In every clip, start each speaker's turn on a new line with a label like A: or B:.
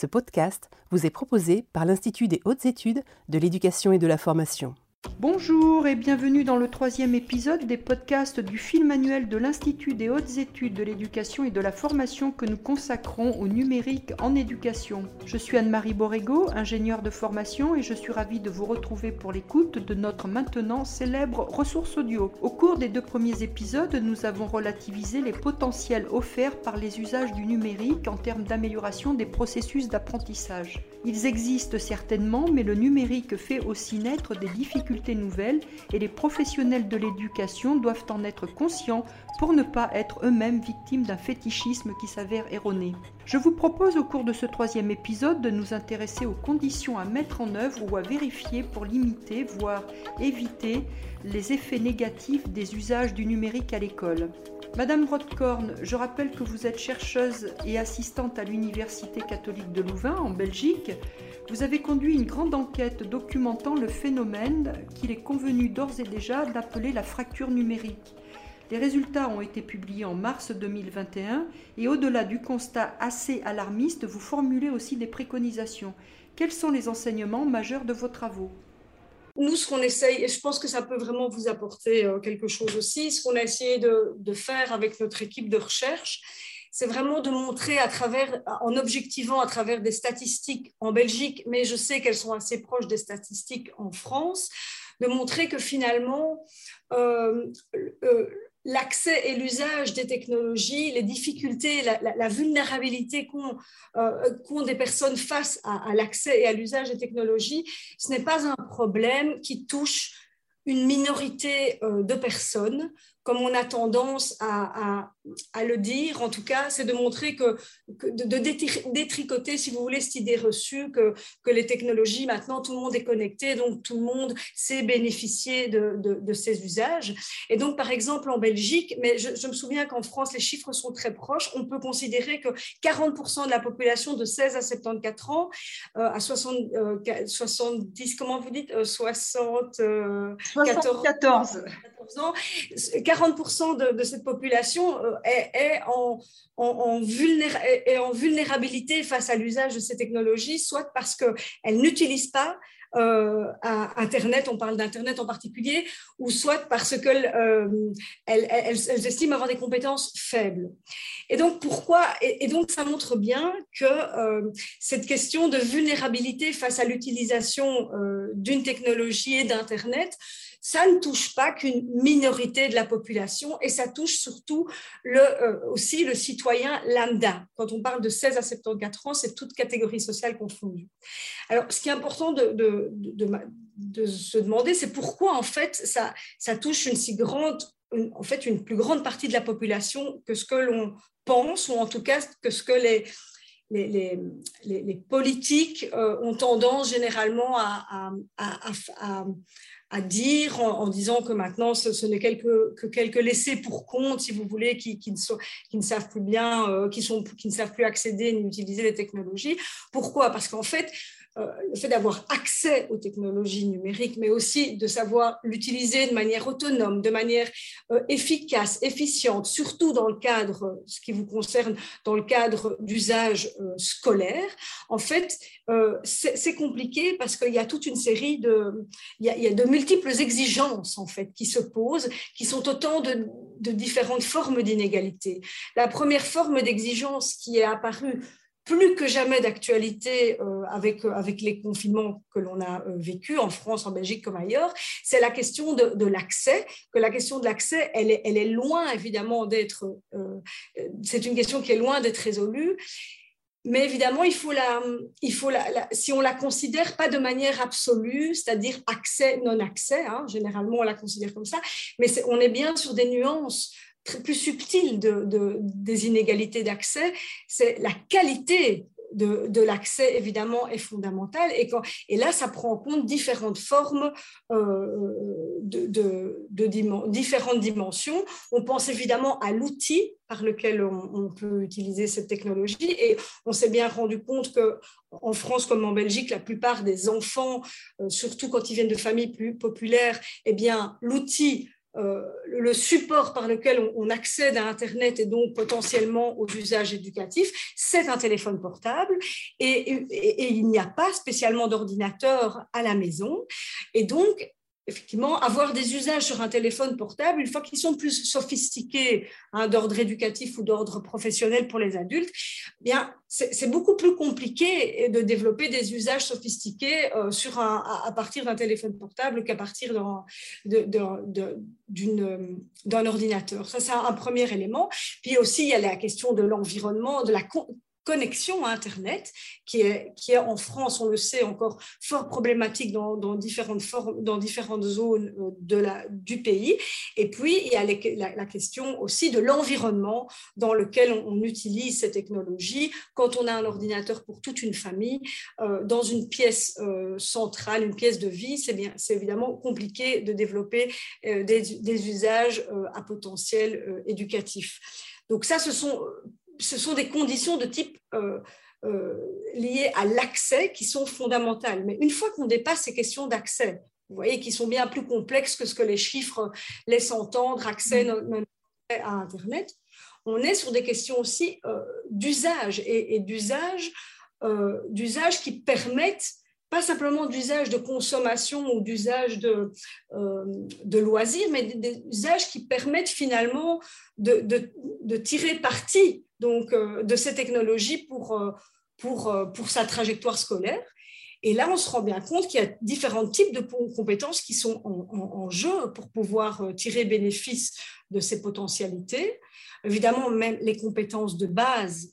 A: Ce podcast vous est proposé par l'Institut des hautes études de l'éducation et de la formation.
B: Bonjour et bienvenue dans le troisième épisode des podcasts du film annuel de l'Institut des hautes études de l'éducation et de la formation que nous consacrons au numérique en éducation. Je suis Anne-Marie Borrego, ingénieure de formation et je suis ravie de vous retrouver pour l'écoute de notre maintenant célèbre ressource audio. Au cours des deux premiers épisodes, nous avons relativisé les potentiels offerts par les usages du numérique en termes d'amélioration des processus d'apprentissage. Ils existent certainement, mais le numérique fait aussi naître des difficultés nouvelles et les professionnels de l'éducation doivent en être conscients pour ne pas être eux-mêmes victimes d'un fétichisme qui s'avère erroné. Je vous propose au cours de ce troisième épisode de nous intéresser aux conditions à mettre en œuvre ou à vérifier pour limiter, voire éviter les effets négatifs des usages du numérique à l'école. Madame Brodkorn, je rappelle que vous êtes chercheuse et assistante à l'Université catholique de Louvain en Belgique. Vous avez conduit une grande enquête documentant le phénomène qu'il est convenu d'ores et déjà d'appeler la fracture numérique. Les résultats ont été publiés en mars 2021 et au-delà du constat assez alarmiste, vous formulez aussi des préconisations. Quels sont les enseignements majeurs de vos travaux?
C: Nous, ce qu'on essaye, et je pense que ça peut vraiment vous apporter euh, quelque chose aussi, ce qu'on a essayé de, faire avec notre équipe de recherche, c'est vraiment de montrer à en objectivant à travers des statistiques en Belgique, mais je sais qu'elles sont assez proches des statistiques en France, de montrer que finalement, euh, euh, l'accès et l'usage des technologies, les difficultés, la, vulnérabilité euh, qu'ont des personnes face à, l'accès et à l'usage des technologies, ce n'est pas un problème qui touche une minorité de personnes, comme on a tendance à, le dire, en tout cas, c'est de montrer que, de, détricoter, si vous voulez, cette idée reçue que, que, les technologies, maintenant, tout le monde est connecté, donc tout le monde sait bénéficier de, ces usages. Et donc, par exemple, en Belgique, mais je, me souviens qu'en France, les chiffres sont très proches, on peut considérer que 40% de la population de 16 à 74 ans, euh, à 60, 70, euh, comment vous dites, 60,
B: euh, 74
C: ans, 40% de, cette population euh, est, en, vulnérabilité face à l'usage de ces technologies, soit parce qu'elles n'utilisent pas euh, Internet, on parle d'Internet en particulier, ou soit parce qu'elles euh, elles, estiment avoir des compétences faibles. Et donc, pourquoi et, donc, ça montre bien que cette question de vulnérabilité face à l'utilisation d'une technologie et d'Internet ça ne touche pas qu'une minorité de la population et ça touche surtout euh, aussi le citoyen lambda. Quand on parle de 16 à 74 ans, c'est toute catégorie sociale confondue. Alors, ce qui est important de, se demander, c'est pourquoi en fait ça, touche une si grande, en fait une plus grande partie de la population que ce que l'on pense ou en tout cas que ce que les, politiques euh, ont tendance généralement à, à, à, à dire en, disant que maintenant ce, n'est que quelques laissés pour compte, si vous voulez, qui, ne, savent plus bien, euh, qui, ne savent plus accéder ni utiliser les technologies. Pourquoi? Parce qu'en fait, le fait d'avoir accès aux technologies numériques, mais aussi de savoir l'utiliser de manière autonome, de manière euh, efficace, efficiente, surtout dans le cadre, ce qui vous concerne, dans le cadre d'usage euh, scolaire, en fait, c'est compliqué parce qu'il y a toute une série de, il y a, de multiples exigences en fait qui se posent, qui sont autant de, de différentes formes d'inégalité. La première forme d'exigence qui est apparue plus que jamais d'actualité euh, avec, euh, avec les confinements que l'on a euh, vécu en France, en Belgique comme ailleurs, c'est la question de, l'accès, que la question de l'accès, elle est, loin évidemment d'être, c'est une question qui est loin d'être résolue. Mais évidemment, il faut la, il faut la, si on la considère pas de manière absolue, c'est-à-dire accès, non-accès, hein, généralement on la considère comme ça, mais on est bien sur des nuances plus subtile de, des inégalités d'accès, c'est la qualité de, l'accès, évidemment, est fondamentale. Et, là, ça prend en compte différentes formes euh, de, de, différentes dimensions. On pense évidemment à l'outil par lequel on, peut utiliser cette technologie. Et on s'est bien rendu compte que en France comme en Belgique, la plupart des enfants, euh, surtout quand ils viennent de familles plus populaires, eh bien, l'outil le support par lequel on, accède à Internet et donc potentiellement aux usages éducatifs, c'est un téléphone portable et, et il n'y a pas spécialement d'ordinateur à la maison. Et donc, effectivement, avoir des usages sur un téléphone portable, une fois qu'ils sont plus sophistiqués, hein, d'ordre éducatif ou d'ordre professionnel pour les adultes, eh bien, c'est beaucoup plus compliqué de développer des usages sophistiqués euh, sur un, à, partir d'un téléphone portable qu'à partir d'un ordinateur. Ça, c'est un premier élément. Puis aussi, il y a la question de l'environnement, de la connexion à Internet, qui est, qui est en France, on le sait, encore fort problématique dans, différentes, formes, dans différentes zones euh, de la, du pays. Et puis, il y a la, question aussi de l'environnement dans lequel on, utilise ces technologies. Quand on a un ordinateur pour toute une famille, euh, dans une pièce euh, centrale, une pièce de vie, c'est, bien, c'est évidemment compliqué de développer des, des, usages à potentiel éducatif. Donc ça, ce sont ce sont des conditions de type euh, euh, liées à l'accès qui sont fondamentales. Mais une fois qu'on dépasse ces questions d'accès, vous voyez, qui sont bien plus complexes que ce que les chiffres laissent entendre, accès mm. à Internet, on est sur des questions aussi euh, d'usage et, d'usage d'usage qui permettent pas simplement d'usage de consommation ou d'usage de, de loisirs, mais des, usages qui permettent finalement de, tirer parti donc, euh, de ces technologies pour, euh, euh, sa trajectoire scolaire. Et là, on se rend bien compte qu'il y a différents types de compétences qui sont en, jeu pour pouvoir tirer bénéfice de ces potentialités. Évidemment, même les compétences de base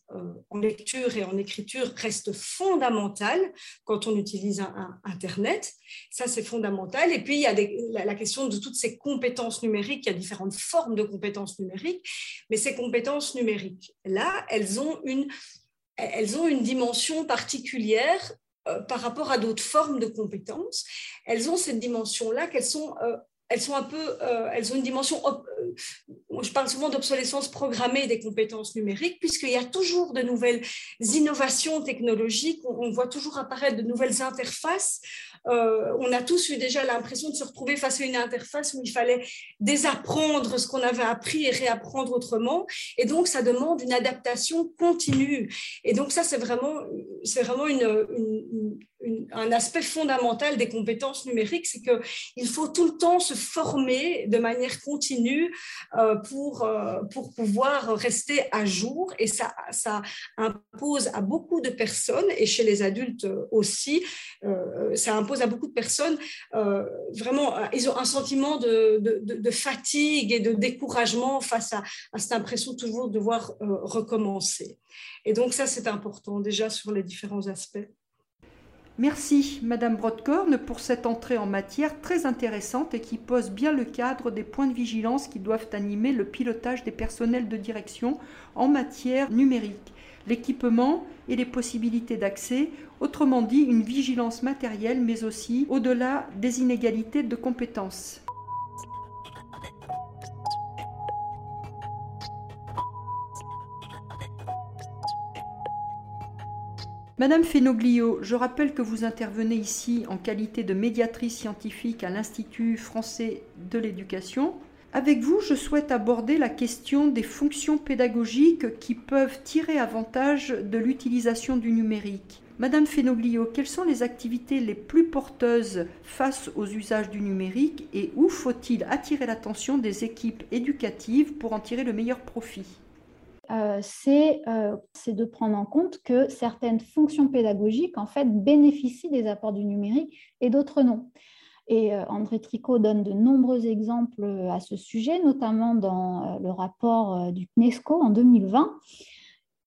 C: en lecture et en écriture restent fondamentales quand on utilise un, Internet. Ça, c'est fondamental. Et puis, il y a la, la, question de toutes ces compétences numériques. Il y a différentes formes de compétences numériques, mais ces compétences numériques, là, elles ont une, elles ont une dimension particulière euh, par rapport à d'autres formes de compétences, elles ont cette dimension-là qu'elles sont euh, elles sont un peu, euh, elles ont une dimension, je parle souvent d'obsolescence programmée des compétences numériques, puisqu'il y a toujours de nouvelles innovations technologiques, on, voit toujours apparaître de nouvelles interfaces. on a tous eu déjà l'impression de se retrouver face à une interface où il fallait désapprendre ce qu'on avait appris et réapprendre autrement. Et donc, ça demande une adaptation continue. Et donc, ça, c'est vraiment, c'est vraiment une un aspect fondamental des compétences numériques, c'est qu'il faut tout le temps se former de manière continue euh, pour, euh, pour pouvoir rester à jour. Et ça, impose à beaucoup de personnes, et chez les adultes aussi, euh, ça impose à beaucoup de personnes, vraiment, ils ont un sentiment de, de, fatigue et de découragement face à, cette impression toujours de devoir recommencer. Et donc ça, c'est important déjà sur les différents aspects.
B: Merci, Madame Brodkorn, pour cette entrée en matière très intéressante et qui pose bien le cadre des points de vigilance qui doivent animer le pilotage des personnels de direction en matière numérique, l'équipement et les possibilités d'accès, autrement dit une vigilance matérielle, mais aussi au-delà des inégalités de compétences. Madame Fenoglio, je rappelle que vous intervenez ici en qualité de médiatrice scientifique à l'Institut français de l'éducation. Avec vous, je souhaite aborder la question des fonctions pédagogiques qui peuvent tirer avantage de l'utilisation du numérique. Madame Fenoglio, quelles sont les activités les plus porteuses face aux usages du numérique et où faut-il attirer l'attention des équipes éducatives pour en tirer le meilleur profit?
D: Euh, euh, c'est de prendre en compte que certaines fonctions pédagogiques en fait bénéficient des apports du numérique et d'autres non. Et euh, André Tricot donne de nombreux exemples à ce sujet, notamment dans le rapport du CNESCO en 2020,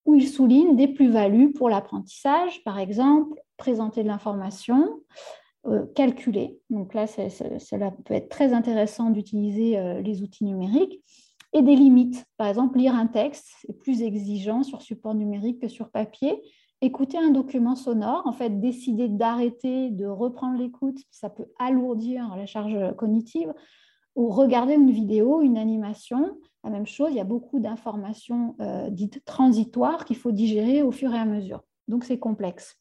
D: où il souligne des plus-values pour l'apprentissage, par exemple, présenter de l'information, calculer. Donc là, cela peut être très intéressant d'utiliser les outils numériques et des limites. Par exemple, lire un texte est plus exigeant sur support numérique que sur papier. Écouter un document sonore, en fait, décider d'arrêter, de reprendre l'écoute, ça peut alourdir la charge cognitive. Ou regarder une vidéo, une animation, la même chose, il y a beaucoup d'informations euh, dites transitoires qu'il faut digérer au fur et à mesure. Donc, c'est complexe.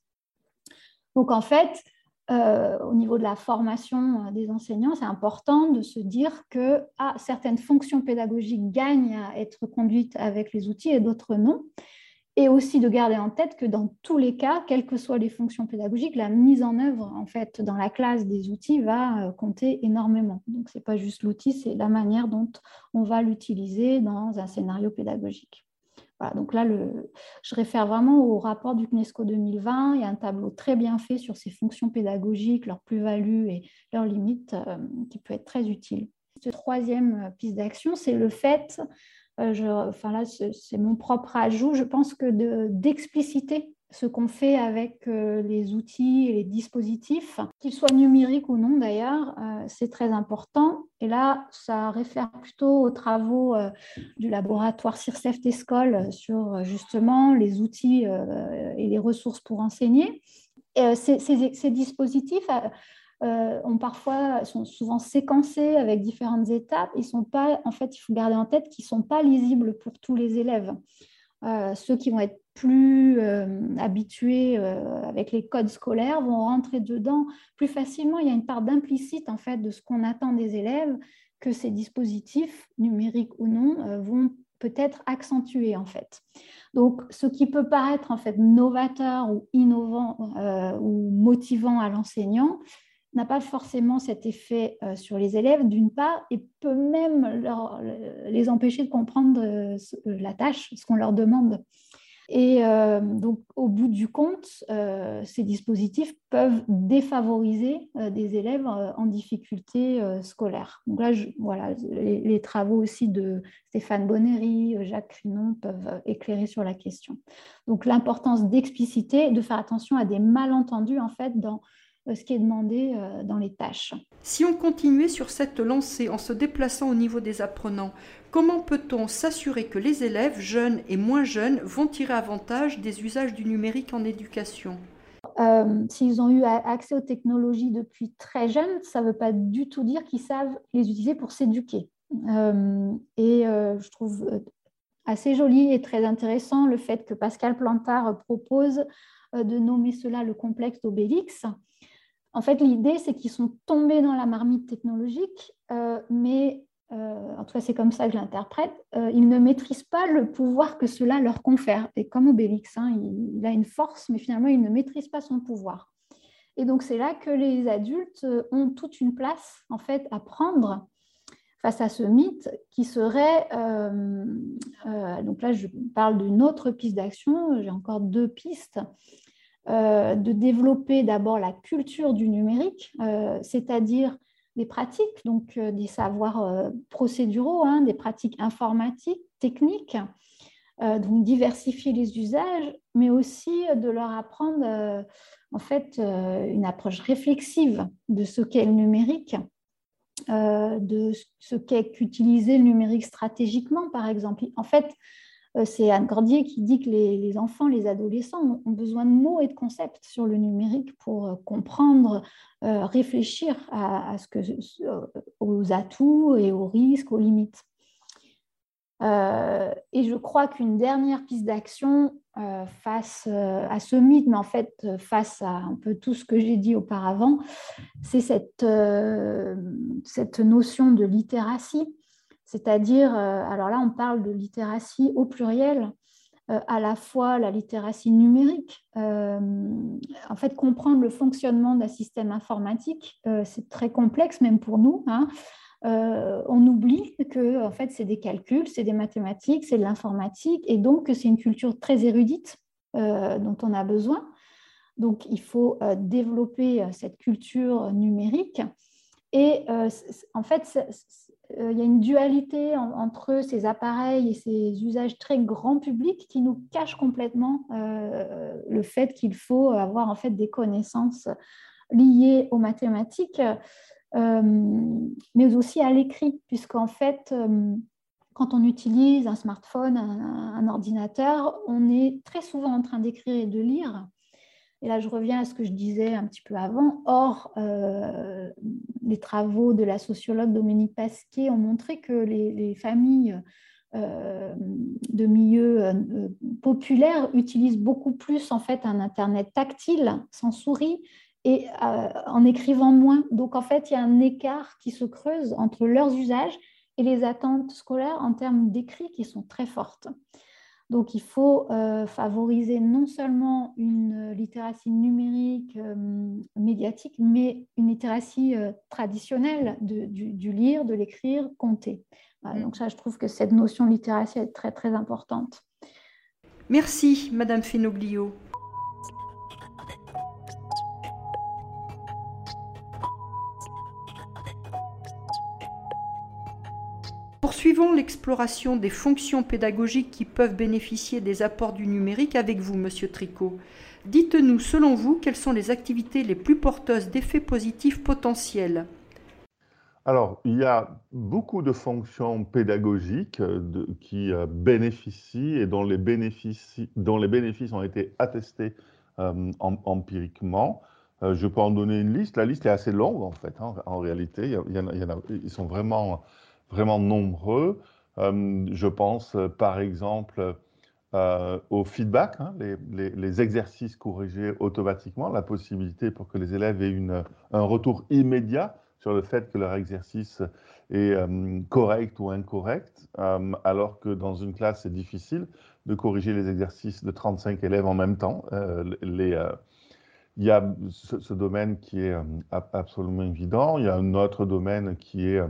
D: Donc, en fait, au niveau de la formation des enseignants, c'est important de se dire que ah, certaines fonctions pédagogiques gagnent à être conduites avec les outils et d'autres non et aussi de garder en tête que dans tous les cas, quelles que soient les fonctions pédagogiques, la mise en œuvre en fait dans la classe des outils va euh, compter énormément. Donc c'est pas juste l'outil, c'est la manière dont on va l'utiliser dans un scénario pédagogique. Donc là, je réfère vraiment au rapport du CNESCO 2020. Il y a un tableau très bien fait sur ces fonctions pédagogiques, leurs plus-values et leurs limites, euh, qui peut être très utile. Cette troisième euh, piste d'action, c'est le fait euh, enfin là, c'est mon propre ajout. Je pense que d'expliciter ce qu'on fait avec euh, les outils et les dispositifs, qu'ils soient numériques ou non d'ailleurs, euh, c'est très important. Et là, ça réfère plutôt aux travaux du laboratoire CIRCEF-TESCOL sur justement les outils et les ressources pour enseigner. Ces, dispositifs euh, ont parfois, sont souvent séquencés avec différentes étapes. Ils sont pas, en fait, il faut garder en tête qu'ils sont pas lisibles pour tous les élèves. Euh, ceux qui vont être plus euh, habitués avec les codes scolaires vont rentrer dedans plus facilement. Il y a une part d'implicite en fait de ce qu'on attend des élèves que ces dispositifs, numériques ou non, vont peut-être accentuer en fait. Donc, ce qui peut paraître en fait novateur ou innovant ou motivant à l'enseignant, n'a pas forcément cet effet euh, sur les élèves, d'une part, et peut même les empêcher de comprendre euh, euh, la tâche, ce qu'on leur demande. Et donc, au bout du compte, ces dispositifs peuvent défavoriser des élèves en difficulté scolaire. Donc là, voilà, les, travaux aussi de Stéphane Bonnery, Jacques Crinon peuvent éclairer sur la question. Donc, l'importance d'expliciter, de faire attention à des malentendus, en fait, dans euh, ce qui est demandé euh, dans les tâches.
B: Si on continuait sur cette lancée en se déplaçant au niveau des apprenants, comment peut-on s'assurer que les élèves, jeunes et moins jeunes, vont tirer avantage des usages du numérique en éducation?
D: Euh, S'ils ont eu accès aux technologies depuis très jeunes, ça ne veut pas du tout dire qu'ils savent les utiliser pour s'éduquer. et je trouve assez joli et très intéressant le fait que Pascal Plantard propose de nommer cela le complexe d'Obélix. En fait, l'idée, c'est qu'ils sont tombés dans la marmite technologique, euh, mais euh, en tout cas, c'est comme ça que je l'interprète, euh, ils ne maîtrisent pas le pouvoir que cela leur confère. Et comme Obélix, hein, il, a une force, mais finalement, il ne maîtrise pas son pouvoir. Et donc, c'est là que les adultes ont toute une place, en fait, à prendre face à ce mythe qui serait, donc là, je parle d'une autre piste d'action, j'ai encore deux pistes. Euh, de développer d'abord la culture du numérique, euh, c'est-à-dire des pratiques, donc euh, des savoirs procéduraux, hein, des pratiques informatiques, techniques, donc diversifier les usages, mais aussi de leur apprendre en fait une approche réflexive de ce qu'est le numérique, de ce qu'est qu'utiliser le numérique stratégiquement, par exemple. En fait, euh, c'est Anne Cordier qui dit que les, enfants, les adolescents ont besoin de mots et de concepts sur le numérique pour euh, comprendre, euh, réfléchir à, ce que, aux atouts et aux risques, aux limites. et je crois qu'une dernière piste d'action face à ce mythe, mais en fait face à un peu tout ce que j'ai dit auparavant, c'est cette, cette notion de littératie c'est-à-dire, euh, alors là, on parle de littératie au pluriel, euh, à la fois la littératie numérique. Euh, en fait, comprendre le fonctionnement d'un système informatique, c'est très complexe, même pour nous. Hein. on oublie que en fait, c'est des calculs, c'est des mathématiques, c'est de l'informatique, et donc c'est une culture très érudite dont on a besoin. Donc, il faut développer cette culture numérique. Et en fait, euh, il y a une dualité entre ces appareils et ces usages très grand public qui nous cachent complètement euh, le fait qu'il faut avoir en fait des connaissances liées aux mathématiques, euh, mais aussi à l'écrit, puisqu'en fait, quand on utilise un smartphone, un, ordinateur, on est très souvent en train d'écrire et de lire. Et là, je reviens à ce que je disais un petit peu avant. Or, euh, les travaux de la sociologue Dominique Pasquier ont montré que les, familles euh, de milieux euh, populaires utilisent beaucoup plus en fait un Internet tactile, sans souris, et en écrivant moins. Donc en fait, il y a un écart qui se creuse entre leurs usages et les attentes scolaires en termes d'écrit qui sont très fortes. Donc, il faut euh, favoriser non seulement une littératie numérique euh, médiatique, mais une littératie euh, traditionnelle du, lire, de l'écrire, compter. Mm. donc ça, je trouve que cette notion de littératie est très, très importante.
B: Merci, Madame Fenoglio. Poursuivons l'exploration des fonctions pédagogiques qui peuvent bénéficier des apports du numérique avec vous, Monsieur Tricot. Dites-nous, selon vous, quelles sont les activités les plus porteuses d'effets positifs potentiels?
E: Alors, il y a beaucoup de fonctions pédagogiques euh, qui euh, bénéficient et dont les bénéfices, ont été attestés euh, empiriquement. je peux en donner une liste. La liste est assez longue, en fait, hein, en réalité. Ils sont vraiment vraiment nombreux. Euh, je pense euh, par exemple euh, au feedback, hein, les, exercices corrigés automatiquement, la possibilité pour que les élèves aient une, un retour immédiat sur le fait que leur exercice est correct ou incorrect, alors que dans une classe, c'est difficile de corriger les exercices de 35 élèves en même temps. il y a ce, domaine qui est absolument évident. Il y a un autre domaine qui est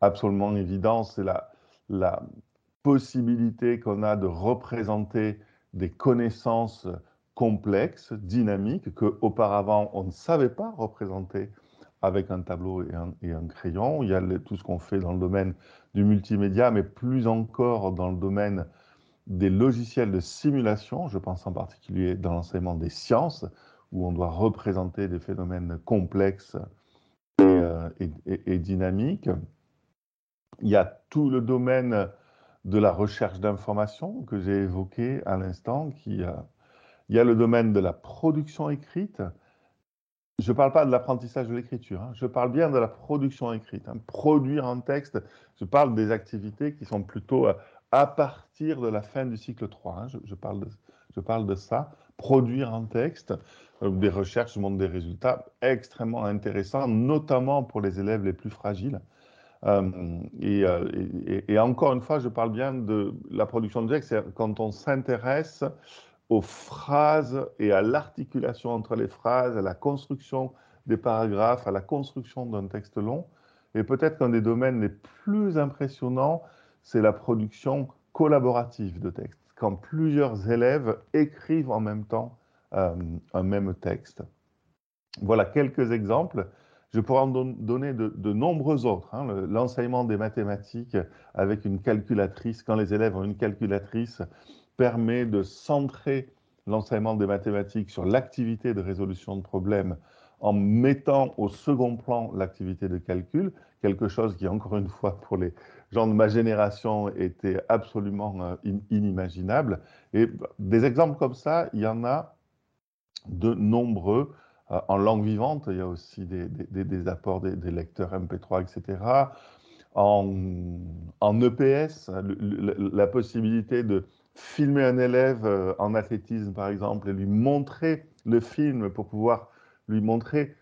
E: absolument évident, c'est la, possibilité qu'on a de représenter des connaissances complexes, dynamiques, qu'auparavant on ne savait pas représenter avec un tableau et un crayon. Il y a tout ce qu'on fait dans le domaine du multimédia, mais plus encore dans le domaine des logiciels de simulation. Je pense en particulier dans l'enseignement des sciences, où on doit représenter des phénomènes complexes euh, et, dynamique. Il y a tout le domaine de la recherche d'informations que j'ai évoqué à l'instant. Euh, il y a le domaine de la production écrite. Je ne parle pas de l'apprentissage de l'écriture, hein. je parle bien de la production écrite. Hein. Produire un texte, je parle des activités qui sont plutôt euh, à partir de la fin du cycle 3. Hein. Je parle de ça. Produire un texte, euh, des recherches montrent des résultats extrêmement intéressants, notamment pour les élèves les plus fragiles. Euh, euh, et, encore une fois, je parle bien de la production de texte, c'est quand on s'intéresse aux phrases et à l'articulation entre les phrases, à la construction des paragraphes, à la construction d'un texte long. Et peut-être qu'un des domaines les plus impressionnants, c'est la production collaborative de textes, quand plusieurs élèves écrivent en même temps euh, un même texte. Voilà quelques exemples. Je pourrais en donner de, nombreux autres. Hein. L'enseignement des mathématiques avec une calculatrice, quand les élèves ont une calculatrice, permet de centrer l'enseignement des mathématiques sur l'activité de résolution de problèmes en mettant au second plan l'activité de calcul, quelque chose qui, encore une fois, pour les gens de ma génération, était absolument euh, inimaginable. Et des exemples comme ça, il y en a de nombreux. Euh, en langue vivante, il y a aussi des, apports des, lecteurs MP3, etc. En, en EPS, la possibilité de filmer un élève euh, en athlétisme, par exemple, et lui montrer le film pour pouvoir lui montrer,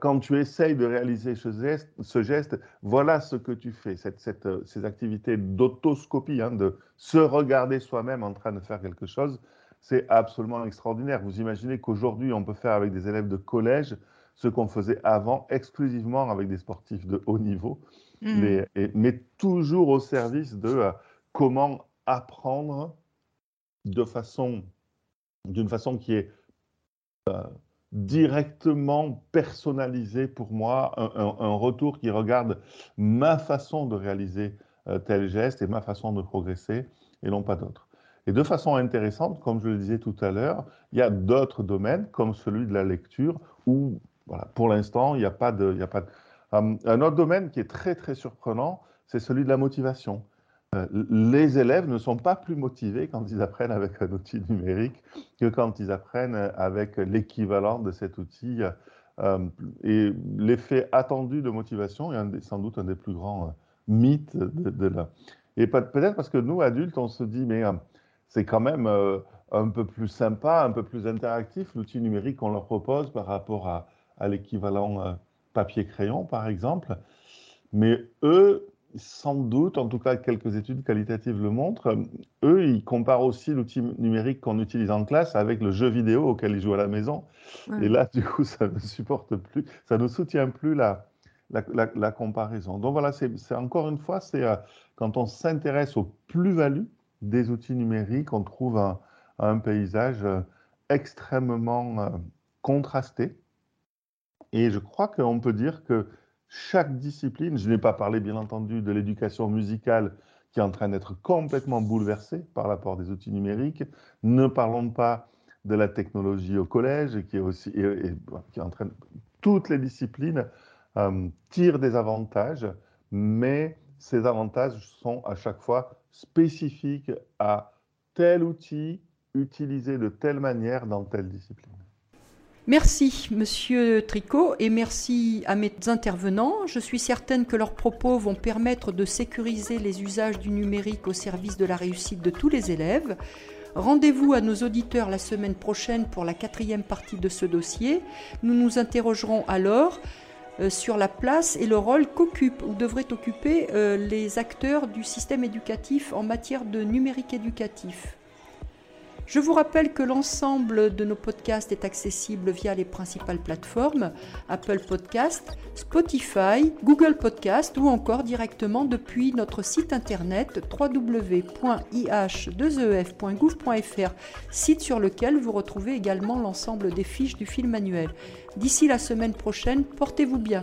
E: quand tu essayes de réaliser ce geste, ce geste voilà ce que tu fais. Cette, euh, ces activités d'autoscopie, hein, de se regarder soi-même en train de faire quelque chose, c'est absolument extraordinaire. Vous imaginez qu'aujourd'hui, on peut faire avec des élèves de collège ce qu'on faisait avant exclusivement avec des sportifs de haut niveau, mmh. mais toujours au service de euh, comment apprendre de façon, d'une façon qui est euh, directement personnalisée pour moi, un, retour qui regarde ma façon de réaliser euh, tel geste et ma façon de progresser et non pas d'autres. Et de façon intéressante, comme je le disais tout à l'heure, il y a d'autres domaines, comme celui de la lecture, où, voilà, pour l'instant, il n'y a pas de... Y a pas hum, un autre domaine qui est très, très surprenant, c'est celui de la motivation. Euh, les élèves ne sont pas plus motivés quand ils apprennent avec un outil numérique que quand ils apprennent avec l'équivalent de cet outil. Euh, et l'effet attendu de motivation est sans doute un des plus grands euh, mythes de, de. Et peut-être parce que nous, adultes, on se dit, mais c'est quand même un peu plus sympa, un peu plus interactif, l'outil numérique qu'on leur propose par rapport à, à l'équivalent papier-crayon, par exemple. Mais eux, sans doute, en tout cas quelques études qualitatives le montrent, eux, ils comparent aussi l'outil numérique qu'on utilise en classe avec le jeu vidéo auquel ils jouent à la maison. Et là, du coup, ça ne supporte plus, ça ne soutient plus la, la, comparaison. Donc voilà, c'est encore une fois, c'est euh, quand on s'intéresse aux plus-values des outils numériques, on trouve un, un paysage euh, extrêmement euh, contrasté. Et je crois qu'on peut dire que chaque discipline, je n'ai pas parlé bien entendu de l'éducation musicale qui est en train d'être complètement bouleversée par l'apport des outils numériques, ne parlons pas de la technologie au collège qui est aussi qui est en train toutes les disciplines euh, tirent des avantages, mais ces avantages sont à chaque fois spécifiques à tel outil utilisé de telle manière dans telle discipline.
B: Merci, Monsieur Tricot, et merci à mes intervenants. Je suis certaine que leurs propos vont permettre de sécuriser les usages du numérique au service de la réussite de tous les élèves. Rendez-vous à nos auditeurs la semaine prochaine pour la quatrième partie de ce dossier. Nous nous interrogerons alors euh, sur la place et le rôle qu'occupent ou devraient occuper euh, les acteurs du système éducatif en matière de numérique éducatif. Je vous rappelle que l'ensemble de nos podcasts est accessible via les principales plateformes Apple Podcast, Spotify, Google Podcast ou encore directement depuis notre site internet www.ih2ef.gouv.fr, site sur lequel vous retrouvez également l'ensemble des fiches du film manuel. D'ici la semaine prochaine, portez-vous bien.